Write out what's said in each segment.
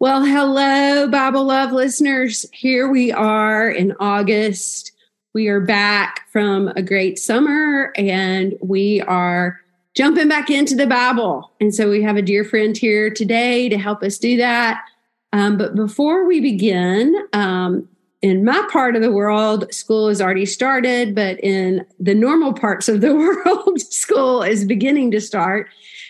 Well, hello, Bible Love listeners. Here we are in August. We are back from a great summer and we are jumping back into the Bible. And so we have a dear friend here today to help us do that. Um, but before we begin, um, in my part of the world, school has already started, but in the normal parts of the world, school is beginning to start.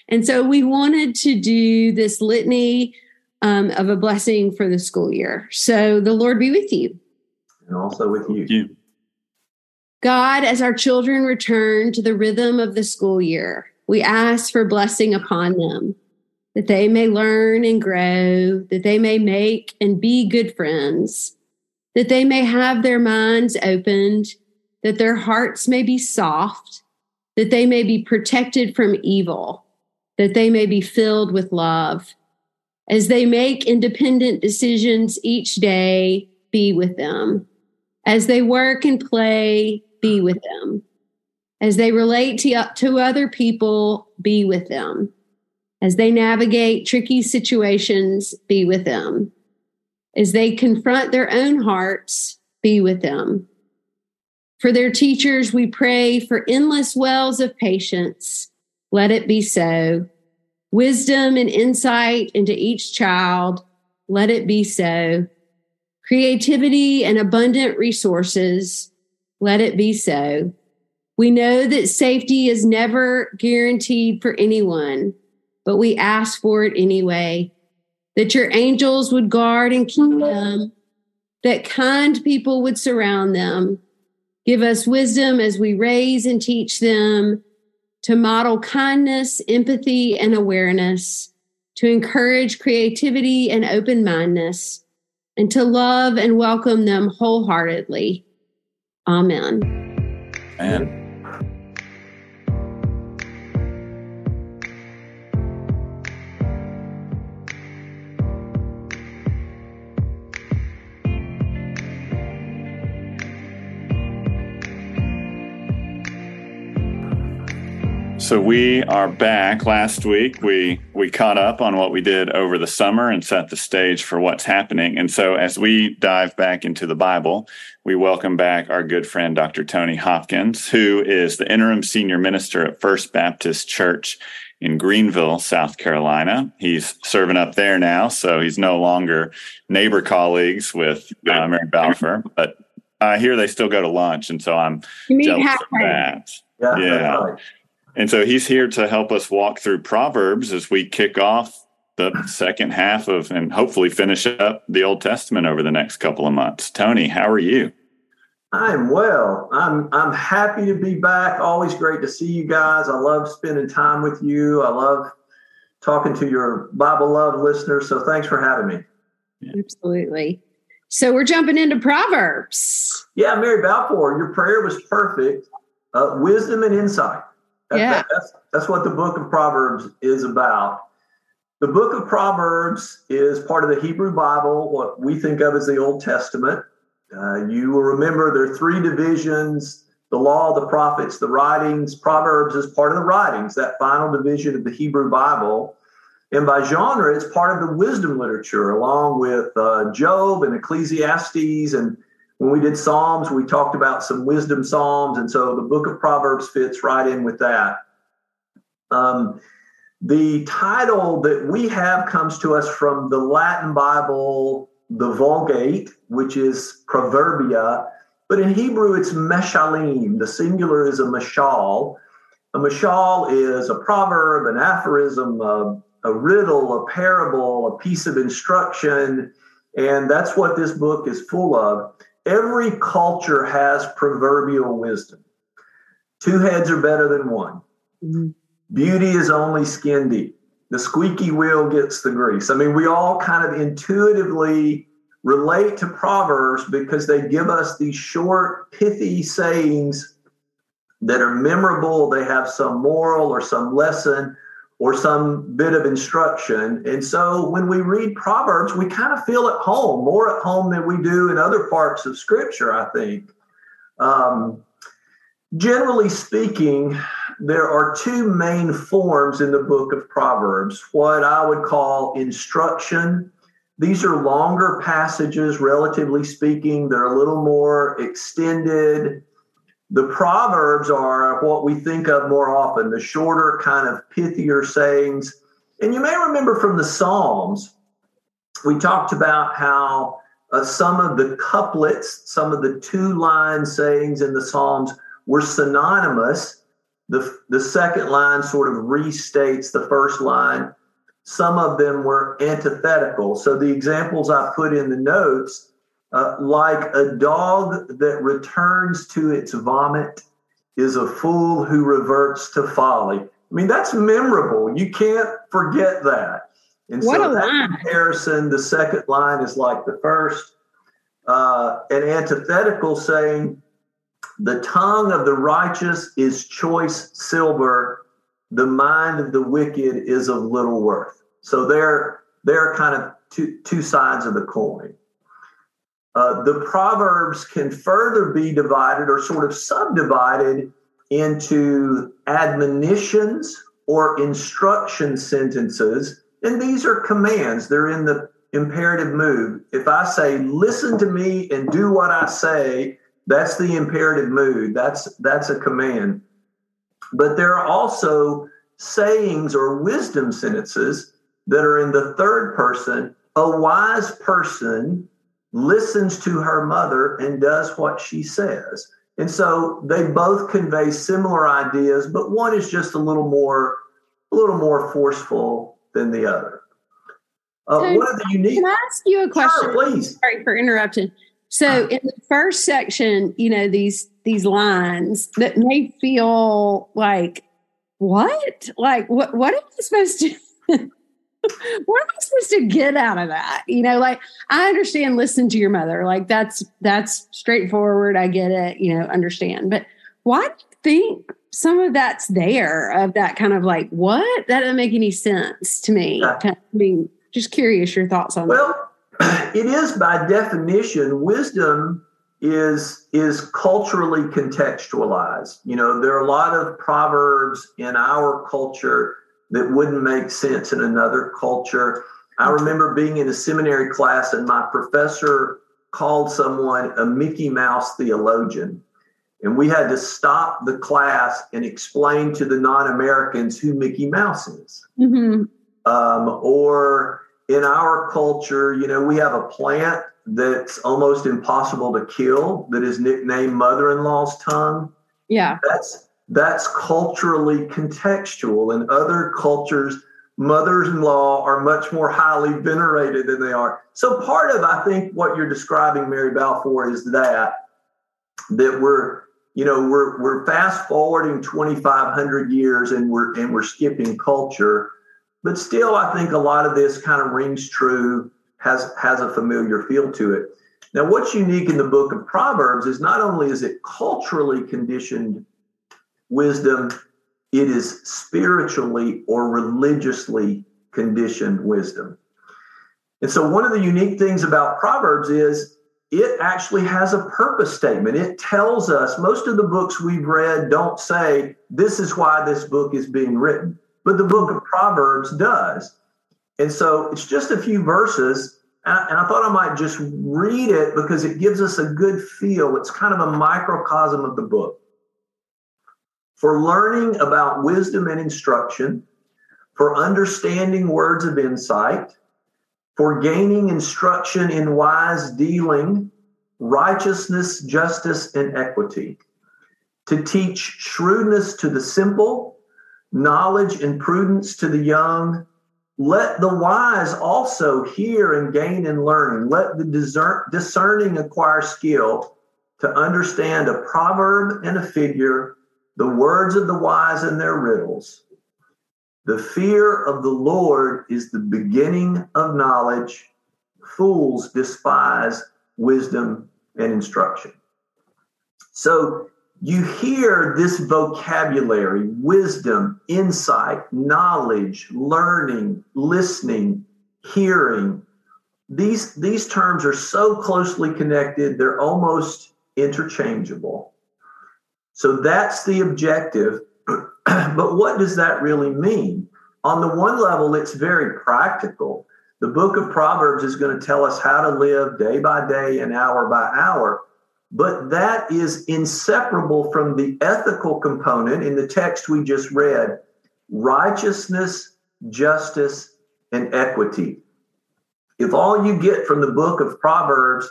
And so we wanted to do this litany um, of a blessing for the school year. So the Lord be with you. And also with you. you. God, as our children return to the rhythm of the school year, we ask for blessing upon them, that they may learn and grow, that they may make and be good friends, that they may have their minds opened, that their hearts may be soft, that they may be protected from evil, that they may be filled with love as they make independent decisions each day, be with them. As they work and play, be with them. As they relate to, to other people, be with them. As they navigate tricky situations, be with them. As they confront their own hearts, be with them. For their teachers, we pray for endless wells of patience. Let it be so wisdom and insight into each child. Let it be so. Creativity and abundant resources. Let it be so. We know that safety is never guaranteed for anyone, but we ask for it anyway. That your angels would guard and keep them, that kind people would surround them. Give us wisdom as we raise and teach them to model kindness, empathy, and awareness, to encourage creativity and open mindedness, and to love and welcome them wholeheartedly. Amen. Amen. So we are back. Last week we we caught up on what we did over the summer and set the stage for what's happening. And so as we dive back into the Bible, we welcome back our good friend Dr. Tony Hopkins, who is the interim senior minister at First Baptist Church in Greenville, South Carolina. He's serving up there now, so he's no longer neighbor colleagues with uh, Mary Balfour, but I hear they still go to lunch, and so I'm jealous of that. Yeah, yeah. And so he's here to help us walk through Proverbs as we kick off the second half of and hopefully finish up the Old Testament over the next couple of months. Tony, how are you? I'm well. I'm I'm happy to be back. Always great to see you guys. I love spending time with you. I love talking to your Bible love listeners. So thanks for having me. Absolutely. So we're jumping into Proverbs. Yeah, Mary Balfour, your prayer was perfect. Uh, wisdom and insight. That, yeah. That, that's, that's what the book of Proverbs is about. The book of Proverbs is part of the Hebrew Bible, what we think of as the Old Testament. Uh, you will remember there are three divisions the law, the prophets, the writings. Proverbs is part of the writings, that final division of the Hebrew Bible. And by genre, it's part of the wisdom literature, along with uh, Job and Ecclesiastes and when we did Psalms, we talked about some wisdom Psalms. And so the book of Proverbs fits right in with that. Um, the title that we have comes to us from the Latin Bible, the Vulgate, which is Proverbia. But in Hebrew, it's Meshalim. The singular is a mashal. A mashal is a proverb, an aphorism, a, a riddle, a parable, a piece of instruction. And that's what this book is full of every culture has proverbial wisdom. Two heads are better than one. Mm-hmm. Beauty is only skin deep. The squeaky wheel gets the grease. I mean, we all kind of intuitively relate to Proverbs because they give us these short, pithy sayings that are memorable. They have some moral or some lesson or some bit of instruction. And so when we read Proverbs, we kind of feel at home, more at home than we do in other parts of Scripture, I think. Um, generally speaking, there are two main forms in the book of Proverbs what I would call instruction these are longer passages, relatively speaking. They're a little more extended. The Proverbs are what we think of more often, the shorter, kind of pithier sayings. And you may remember from the Psalms, we talked about how uh, some of the couplets, some of the two line sayings in the Psalms were synonymous. The, the second line sort of restates the first line. Some of them were antithetical. So the examples I put in the notes, uh, like a dog that returns to its vomit is a fool who reverts to folly. I mean, that's memorable. You can't forget that. And what so that line. comparison, the second line is like the first. Uh, an antithetical saying, the tongue of the righteous is choice silver, the mind of the wicked is of little worth. So they're they're kind of two two sides of the coin. Uh, the proverbs can further be divided or sort of subdivided into admonitions or instruction sentences, and these are commands. They're in the imperative mood. If I say, "Listen to me and do what I say," that's the imperative mood. That's that's a command. But there are also sayings or wisdom sentences that are in the third person. A wise person listens to her mother and does what she says. And so they both convey similar ideas, but one is just a little more a little more forceful than the other. Uh, So, the unique Can I ask you a question? Sure, please. Sorry for interrupting. So in the first section, you know, these these lines that may feel like what? Like what what am I supposed to what am I supposed to get out of that? You know, like I understand listen to your mother. Like that's that's straightforward. I get it, you know, understand. But why do you think some of that's there of that kind of like what? That doesn't make any sense to me. Yeah. I mean, just curious your thoughts on that. Well, it is by definition wisdom is is culturally contextualized. You know, there are a lot of proverbs in our culture that wouldn't make sense in another culture. I remember being in a seminary class and my professor called someone a Mickey Mouse theologian. And we had to stop the class and explain to the non-Americans who Mickey Mouse is Mhm. um, or in our culture, you know, we have a plant that's almost impossible to kill that is nicknamed mother-in-law's tongue. Yeah. That's that's culturally contextual. In other cultures, mothers-in-law are much more highly venerated than they are. So part of I think what you're describing, Mary Balfour, is that that we're you know we're we're fast forwarding 2,500 years and we're and we're skipping culture but still i think a lot of this kind of rings true has has a familiar feel to it now what's unique in the book of proverbs is not only is it culturally conditioned wisdom it is spiritually or religiously conditioned wisdom and so one of the unique things about proverbs is it actually has a purpose statement. It tells us most of the books we've read don't say this is why this book is being written, but the book of Proverbs does. And so it's just a few verses. And I thought I might just read it because it gives us a good feel. It's kind of a microcosm of the book. For learning about wisdom and instruction, for understanding words of insight, for gaining instruction in wise dealing, righteousness, justice, and equity, to teach shrewdness to the simple, knowledge and prudence to the young. Let the wise also hear and gain in learning. Let the discerning acquire skill to understand a proverb and a figure, the words of the wise and their riddles. The fear of the Lord is the beginning of knowledge. Fools despise wisdom and instruction. So you hear this vocabulary wisdom, insight, knowledge, learning, listening, hearing. These, these terms are so closely connected, they're almost interchangeable. So that's the objective but what does that really mean? On the one level, it's very practical. the book of Proverbs is going to tell us how to live day by day and hour by hour. But that is inseparable from the ethical component in the text we just read righteousness, justice, and equity. If all you get from the book of Proverbs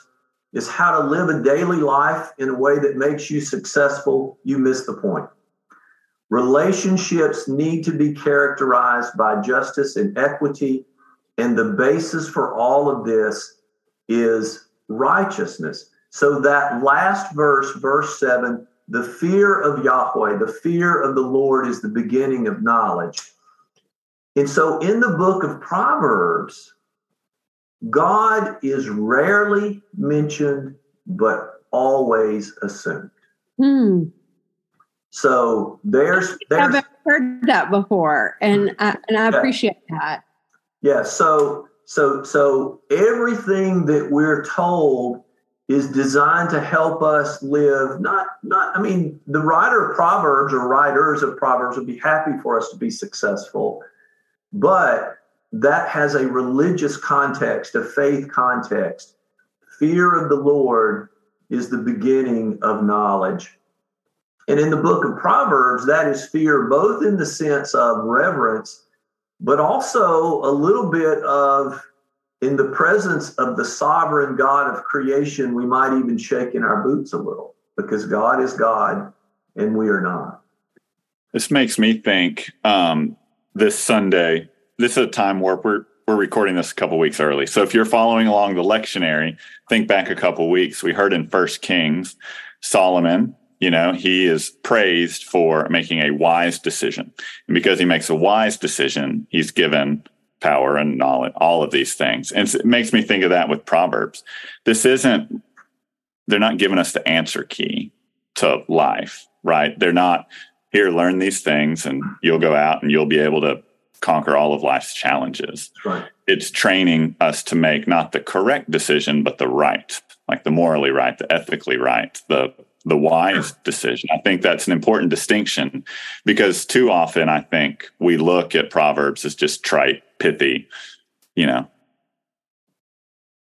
is how to live a daily life in a way that makes you successful, you miss the point. Relationships need to be characterized by justice and equity, and the basis for all of this is righteousness. So, that last verse, verse 7, the fear of Yahweh, the fear of the Lord is the beginning of knowledge. And so, in the book of Proverbs, God is rarely mentioned, but always assumed. Hmm. So there's, there's I've heard that before, and I, and I yeah. appreciate that. Yeah. So so so everything that we're told is designed to help us live. Not not. I mean, the writer of Proverbs or writers of Proverbs would be happy for us to be successful, but that has a religious context, a faith context. Fear of the Lord is the beginning of knowledge. And in the book of Proverbs, that is fear both in the sense of reverence, but also a little bit of in the presence of the sovereign God of creation, we might even shake in our boots a little because God is God and we are not. This makes me think um, this Sunday, this is a time where we're we're recording this a couple weeks early. So if you're following along the lectionary, think back a couple weeks. We heard in First Kings, Solomon, you know, he is praised for making a wise decision. And because he makes a wise decision, he's given power and knowledge, all of these things. And it makes me think of that with Proverbs. This isn't, they're not giving us the answer key to life, right? They're not here, learn these things and you'll go out and you'll be able to conquer all of life's challenges. Right. It's training us to make not the correct decision, but the right, like the morally right, the ethically right, the the wise decision. I think that's an important distinction because too often I think we look at proverbs as just trite, pithy, you know,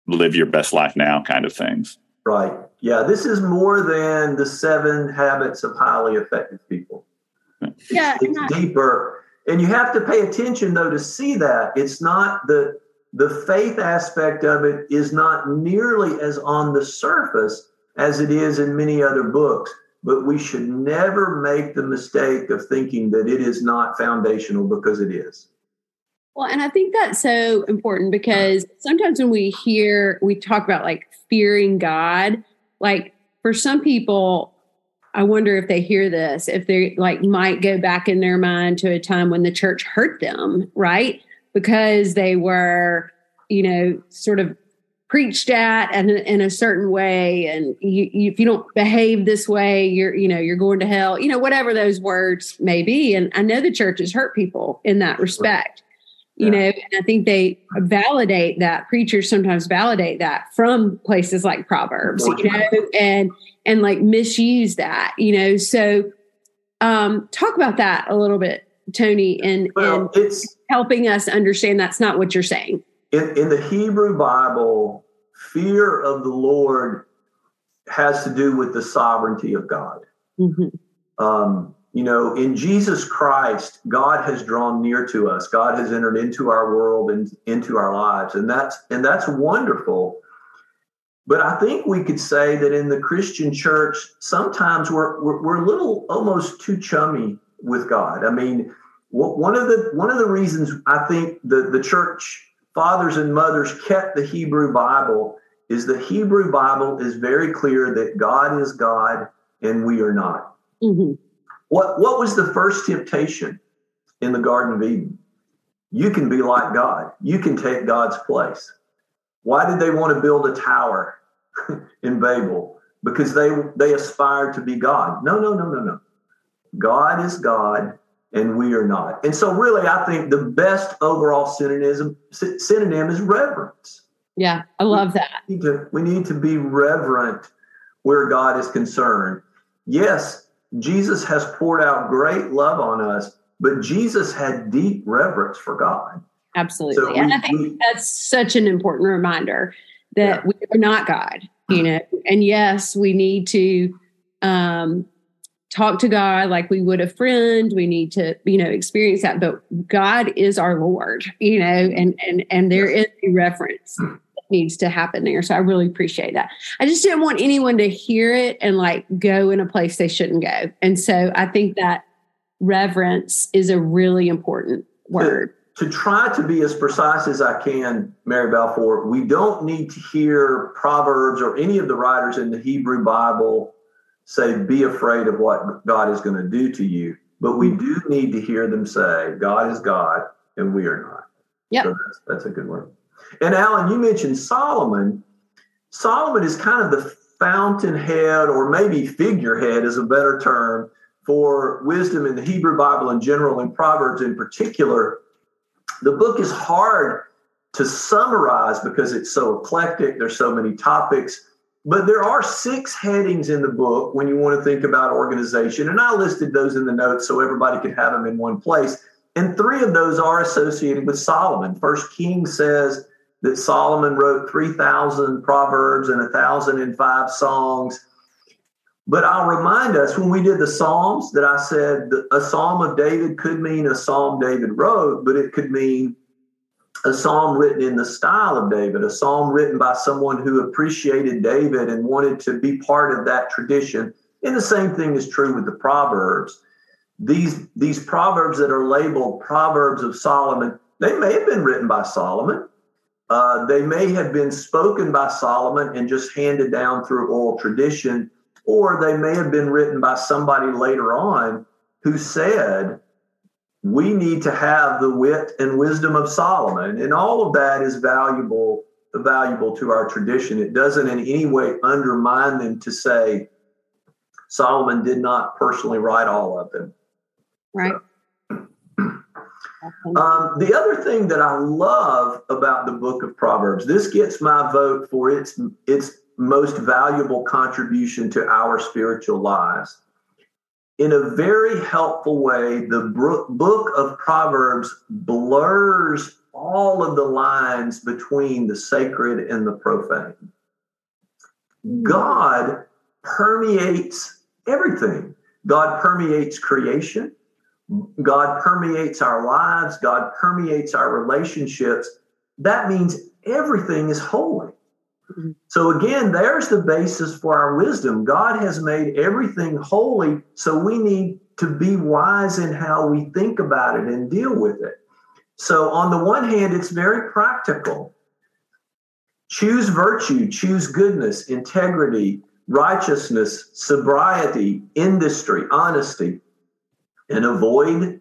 live your best life now kind of things. Right. Yeah, this is more than the seven habits of highly effective people. Yeah, it's, it's deeper and you have to pay attention though to see that. It's not the the faith aspect of it is not nearly as on the surface as it is in many other books but we should never make the mistake of thinking that it is not foundational because it is. Well and i think that's so important because sometimes when we hear we talk about like fearing god like for some people I wonder if they hear this, if they like might go back in their mind to a time when the church hurt them, right? Because they were, you know, sort of preached at and in a certain way and you, you, if you don't behave this way you're you know you're going to hell you know whatever those words may be. And i know the church has hurt people in that respect you know and i think they validate that preachers sometimes validate that from places like proverbs you know and and like misuse that you know so um talk about that a little bit tony and, well, and it's helping us understand that's not what you're saying. In, in the hebrew bible fear of the lord has to do with the sovereignty of god. Mm-hmm. um, you know, in Jesus Christ, God has drawn near to us. God has entered into our world and into our lives, and that's and that's wonderful. But I think we could say that in the Christian church, sometimes we're we're, we're a little almost too chummy with God. I mean, one of the one of the reasons I think the the church fathers and mothers kept the Hebrew Bible is the Hebrew Bible is very clear that God is God and we are not. Mm-hmm. What, what was the first temptation in the Garden of Eden? You can be like God, you can take God's place. Why did they want to build a tower in Babel? Because they, they aspired to be God. No, no, no, no, no. God is God and we are not. And so, really, I think the best overall synonym, synonym is reverence. Yeah, I love that. We need, to, we need to be reverent where God is concerned. Yes, Jesus has poured out great love on us, but Jesus had deep reverence for God. Absolutely. So we, and I think we, that's such an important reminder that yeah. we are not God, you know, and yes, we need to um, talk to God like we would a friend. We need to, you know, experience that. But God is our Lord, you know, and and and there is a reference needs to happen there. So I really appreciate that. I just didn't want anyone to hear it and like go in a place they shouldn't go. And so I think that reverence is a really important word. To, to try to be as precise as I can, Mary Balfour, we don't need to hear Proverbs or any of the writers in the Hebrew Bible say, be afraid of what God is going to do to you. But we do need to hear them say, God is God and we are not. Yeah. So that's, that's a good one. And Alan, you mentioned Solomon. Solomon is kind of the fountainhead, or maybe figurehead is a better term, for wisdom in the Hebrew Bible in general and Proverbs in particular. The book is hard to summarize because it's so eclectic, there's so many topics. But there are six headings in the book when you want to think about organization. And I listed those in the notes so everybody could have them in one place. And three of those are associated with Solomon. First King says that Solomon wrote 3,000 proverbs and 1,005 songs. But I'll remind us when we did the Psalms that I said a Psalm of David could mean a Psalm David wrote, but it could mean a psalm written in the style of David, a psalm written by someone who appreciated David and wanted to be part of that tradition. And the same thing is true with the Proverbs. These, these Proverbs that are labeled Proverbs of Solomon, they may have been written by Solomon. Uh, they may have been spoken by Solomon and just handed down through oral tradition, or they may have been written by somebody later on who said, we need to have the wit and wisdom of Solomon, and all of that is valuable valuable to our tradition. It doesn't in any way undermine them to say Solomon did not personally write all of them. Right. So. Um, the other thing that I love about the book of Proverbs, this gets my vote for its its most valuable contribution to our spiritual lives in a very helpful way, the book of Proverbs blurs all of the lines between the sacred and the profane. God permeates everything. God permeates creation. God permeates our lives. God permeates our relationships. That means everything is holy. So again, there's the basis for our wisdom. God has made everything holy, so we need to be wise in how we think about it and deal with it. So on the one hand, it's very practical. Choose virtue, choose goodness, integrity, righteousness, sobriety, industry, honesty, and avoid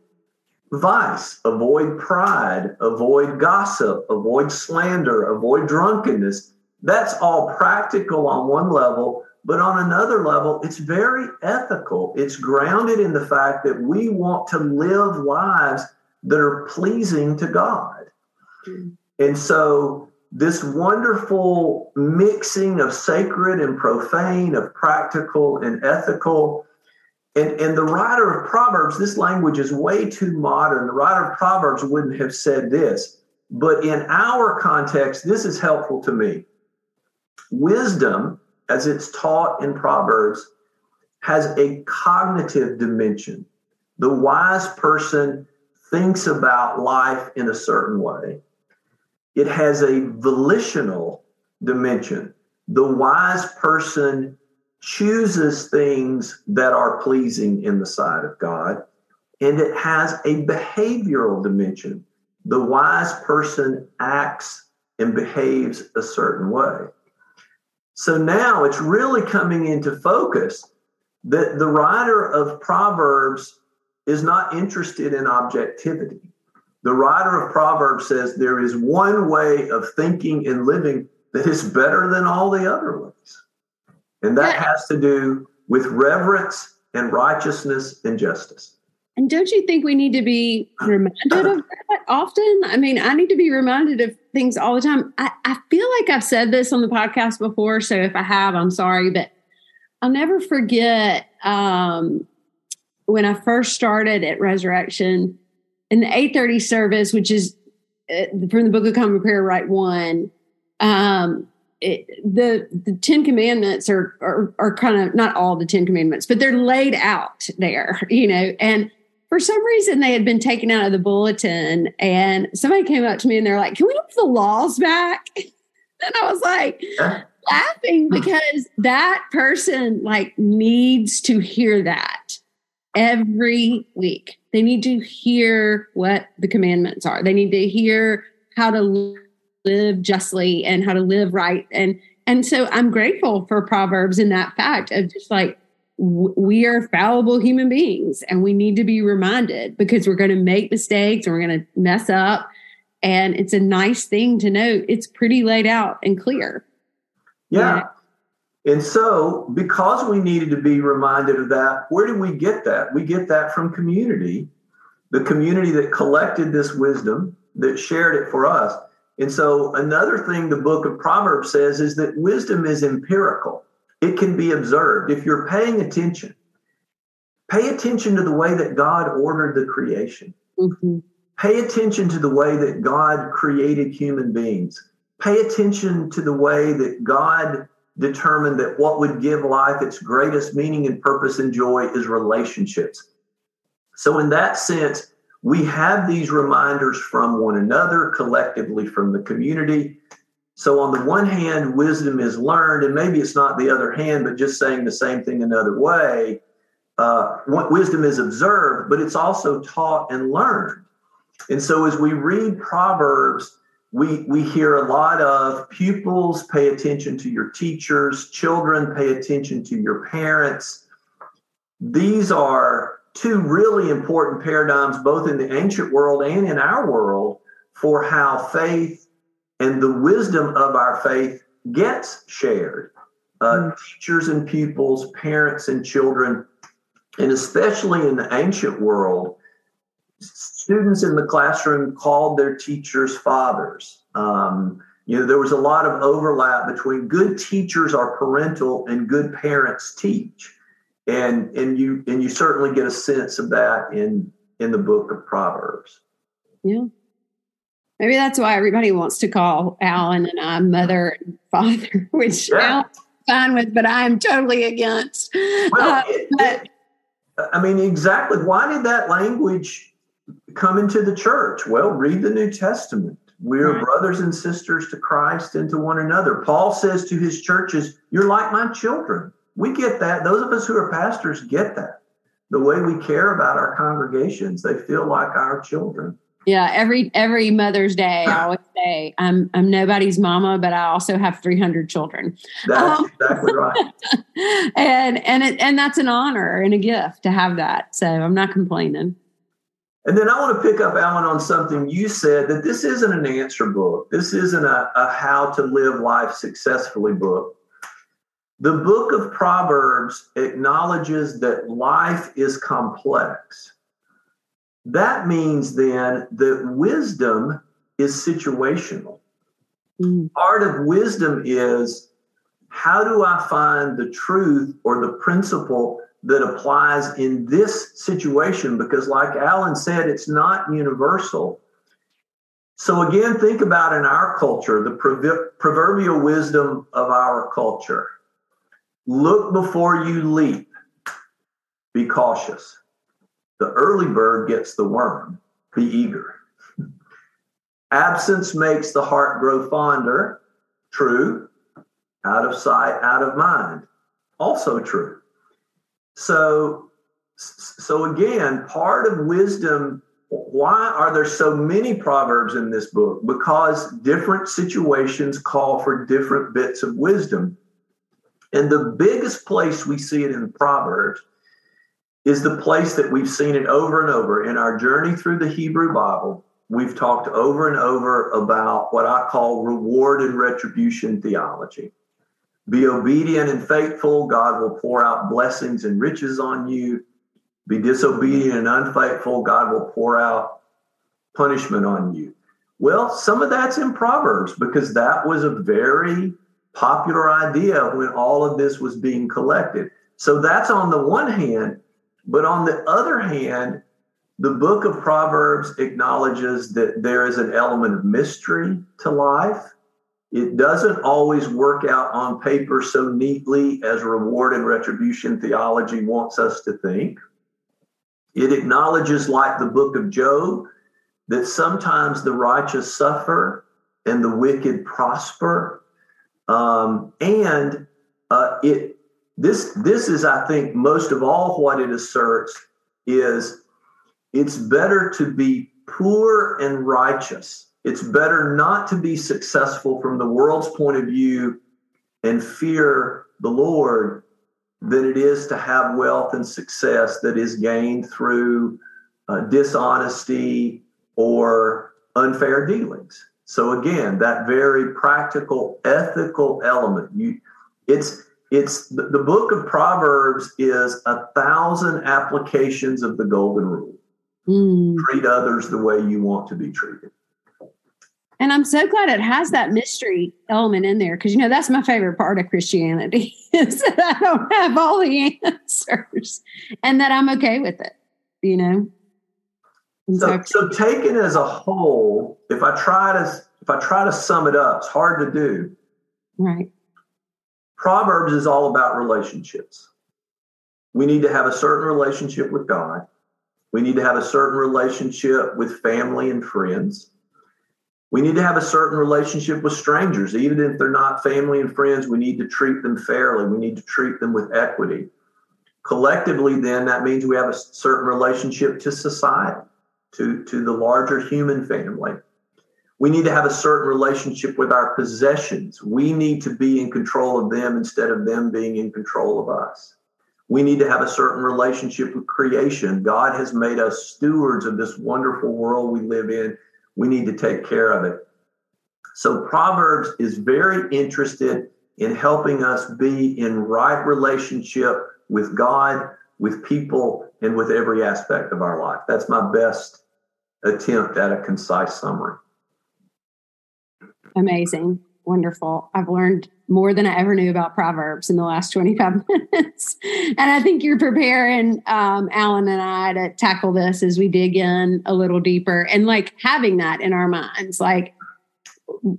vice, avoid pride, avoid gossip, avoid slander, avoid drunkenness that's all practical on one level, but on another level, it's very ethical. It's grounded in the fact that we want to live lives that are pleasing to God. And so, this wonderful mixing of sacred and profane, of practical and ethical. And, and the writer of Proverbs, this language is way too modern. The writer of Proverbs wouldn't have said this, but in our context, this is helpful to me. Wisdom, as it's taught in Proverbs, has a cognitive dimension. The wise person thinks about life in a certain way. It has a volitional dimension. The wise person chooses things that are pleasing in the sight of God. And it has a behavioral dimension. The wise person acts and behaves a certain way. So now it's really coming into focus that the writer of Proverbs is not interested in objectivity. The writer of Proverbs says there is one way of thinking and living that is better than all the other ways. And that yeah. has to do with reverence and righteousness and justice. And don't you think we need to be reminded of that often? I mean, I need to be reminded of things all the time. I, I feel like I've said this on the podcast before, so if I have, I'm sorry, but I'll never forget um, when I first started at Resurrection in the 8:30 service, which is from the Book of Common Prayer, right one. Um, it, the the Ten Commandments are, are are kind of not all the Ten Commandments, but they're laid out there, you know. And for some reason, they had been taken out of the bulletin, and somebody came up to me and they're like, "Can we have the laws back?" And I was like, laughing hmm. because that person like needs to hear that every week. They need to hear what the commandments are. They need to hear how to live justly and how to live right. And and so I'm grateful for Proverbs in that fact of just like we are fallible human beings and we need to be reminded because we're going to make mistakes and we're going to mess up. And it's a nice thing to know it's pretty laid out and clear. Yeah. And so, because we needed to be reminded of that, where did we get that? We get that from community, the community that collected this wisdom, that shared it for us. And so, another thing the book of Proverbs says is that wisdom is empirical, it can be observed. If you're paying attention, pay attention to the way that God ordered the creation. Mm-hmm. Pay attention to the way that God created human beings. Pay attention to the way that God determined that what would give life its greatest meaning and purpose and joy is relationships. So, in that sense, we have these reminders from one another, collectively from the community. So, on the one hand, wisdom is learned, and maybe it's not the other hand, but just saying the same thing another way. Uh, wisdom is observed, but it's also taught and learned. And so, as we read Proverbs, we, we hear a lot of pupils pay attention to your teachers, children pay attention to your parents. These are two really important paradigms, both in the ancient world and in our world, for how faith and the wisdom of our faith gets shared. Uh, mm. Teachers and pupils, parents and children, and especially in the ancient world, students in the classroom called their teachers fathers. Um, you know, there was a lot of overlap between good teachers are parental and good parents teach and and you and you certainly get a sense of that in in the book of proverbs. Yeah. Maybe that's why everybody wants to call alan and i mother and father which yeah. i'm fine with but i'm totally against. Well, uh, it, but, it, i mean exactly. Why did that language come into the church? Well read the new testament. We're right. brothers and sisters to christ and to one another. Paul says to his churches you're like my children we get that. Those of us who are pastors get that. The way we care about our congregations, they feel like our children. Yeah, every every Mother's Day, I always say, "I'm I'm nobody's mama, but I also have 300 children." That's um, exactly right. and and it, and that's an honor and a gift to have that. So I'm not complaining. And then I want to pick up, Alan, on something you said that this isn't an answer book. This isn't a, a how to live life successfully book. The book of Proverbs acknowledges that life is complex. That means then that wisdom is situational. Mm. Part of wisdom is how do I find the truth or the principle that applies in this situation? Because, like Alan said, it's not universal. So, again, think about in our culture the proverbial wisdom of our culture. Look before you leap. Be cautious. The early bird gets the worm. Be eager. Absence makes the heart grow fonder. True. Out of sight, out of mind. Also true. So, so again, part of wisdom. Why are there so many proverbs in this book? Because different situations call for different bits of wisdom. And the biggest place we see it in Proverbs is the place that we've seen it over and over in our journey through the Hebrew Bible. We've talked over and over about what I call reward and retribution theology. Be obedient and faithful, God will pour out blessings and riches on you. Be disobedient and unfaithful, God will pour out punishment on you. Well, some of that's in Proverbs because that was a very popular idea when all of this was being collected. So that's on the one hand. But on the other hand, the book of Proverbs acknowledges that there is an element of mystery to life. It doesn't always work out on paper so neatly as reward and retribution theology wants us to think. It acknowledges, like the book of Job, that sometimes the righteous suffer and the wicked prosper. Um, and uh, it this this is, I think, most of all what it asserts is it's better to be poor and righteous. It's better not to be successful from the world's point of view and fear the Lord than it is to have wealth and success that is gained through uh, dishonesty or unfair dealings. So again, that very practical, ethical element. You, it's it's the, book of Proverbs is a thousand applications of the golden rule. Mm. Treat others the way you want to be treated. And I'm so glad it has that mystery element in there because you know that's my favorite part of Christianity is that I don't have all the answers and that I'm okay with it. You know. So, so taken as a whole, if I try to if I try to sum it up, it's hard to do. Right. Proverbs is all about relationships. We need to have a certain relationship with God. We need to have a certain relationship with family and friends. We need to have a certain relationship with strangers. Even if they're not family and friends, we need to treat them fairly. We need to treat them with equity. Collectively, then, that means we have a certain relationship to society, to, to the larger human family. We need to have a certain relationship with our possessions. We need to be in control of them instead of them being in control of us. We need to have a certain relationship with creation. God has made us stewards of this wonderful world we live in. We need to take care of it. So, Proverbs is very interested in helping us be in right relationship with God, with people, and with every aspect of our life. That's my best attempt at a concise summary. Amazing. Wonderful. I've learned more than I ever knew about Proverbs in the last 25 minutes. and I think you're preparing um, Alan and I to tackle this as we dig in a little deeper and like having that in our minds, like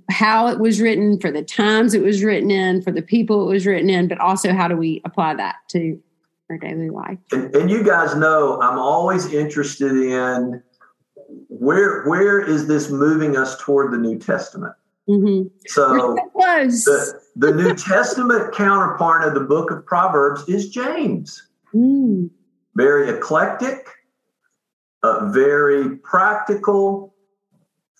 how it was written, for the times it was written in, for the people it was written in, but also how do we apply that to our daily life. And, and you guys know I'm always interested in where where is this moving us toward the New Testament? Mm-hmm. So the, the New Testament counterpart of the book of Proverbs is James. Mm. Very eclectic, uh, very practical.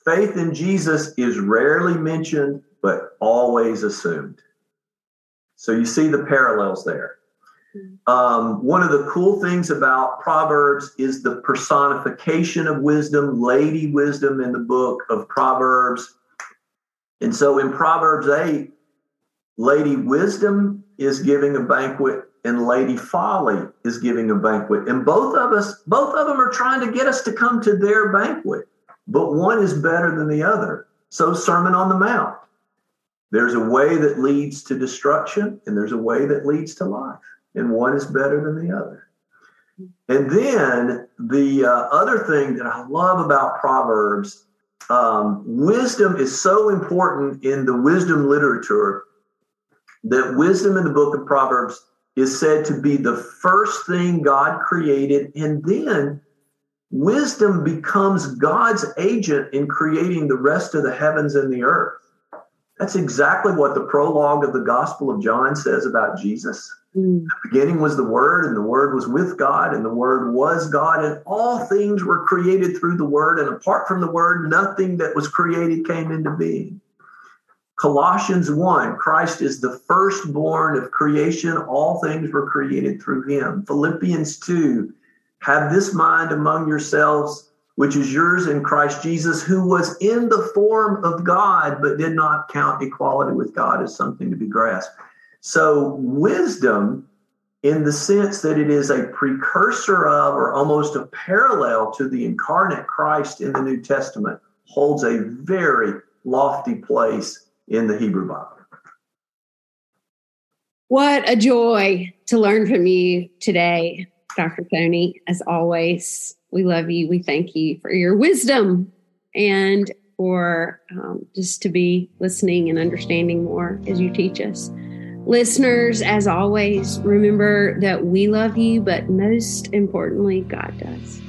Faith in Jesus is rarely mentioned, but always assumed. So you see the parallels there. Um, one of the cool things about Proverbs is the personification of wisdom, Lady Wisdom in the book of Proverbs and so in Proverbs 8, Lady Wisdom is giving a banquet and Lady Folly is giving a banquet. And both of us, both of them are trying to get us to come to their banquet, but one is better than the other. So, Sermon on the Mount. There's a way that leads to destruction, and there's a way that leads to life, and one is better than the other. And then the uh, other thing that I love about Proverbs um, wisdom is so important in the wisdom literature that wisdom in the book of Proverbs is said to be the first thing God created, and then wisdom becomes God's agent in creating the rest of the heavens and the earth. That's exactly what the prologue of the Gospel of John says about Jesus. Mm. The beginning was the Word, and the Word was with God, and the Word was God, and all things were created through the Word, and apart from the Word, nothing that was created came into being. Colossians 1, Christ is the firstborn of creation. All things were created through him. Philippians 2, have this mind among yourselves, which is yours in Christ Jesus, who was in the form of God, but did not count equality with God as something to be grasped. So, wisdom, in the sense that it is a precursor of or almost a parallel to the incarnate Christ in the New Testament, holds a very lofty place in the Hebrew Bible. What a joy to learn from you today, Dr. Tony, as always. we love you. We thank you for your wisdom and for um, just to be listening and understanding more as you teach us. Listeners, as always, remember that we love you, but most importantly, God does.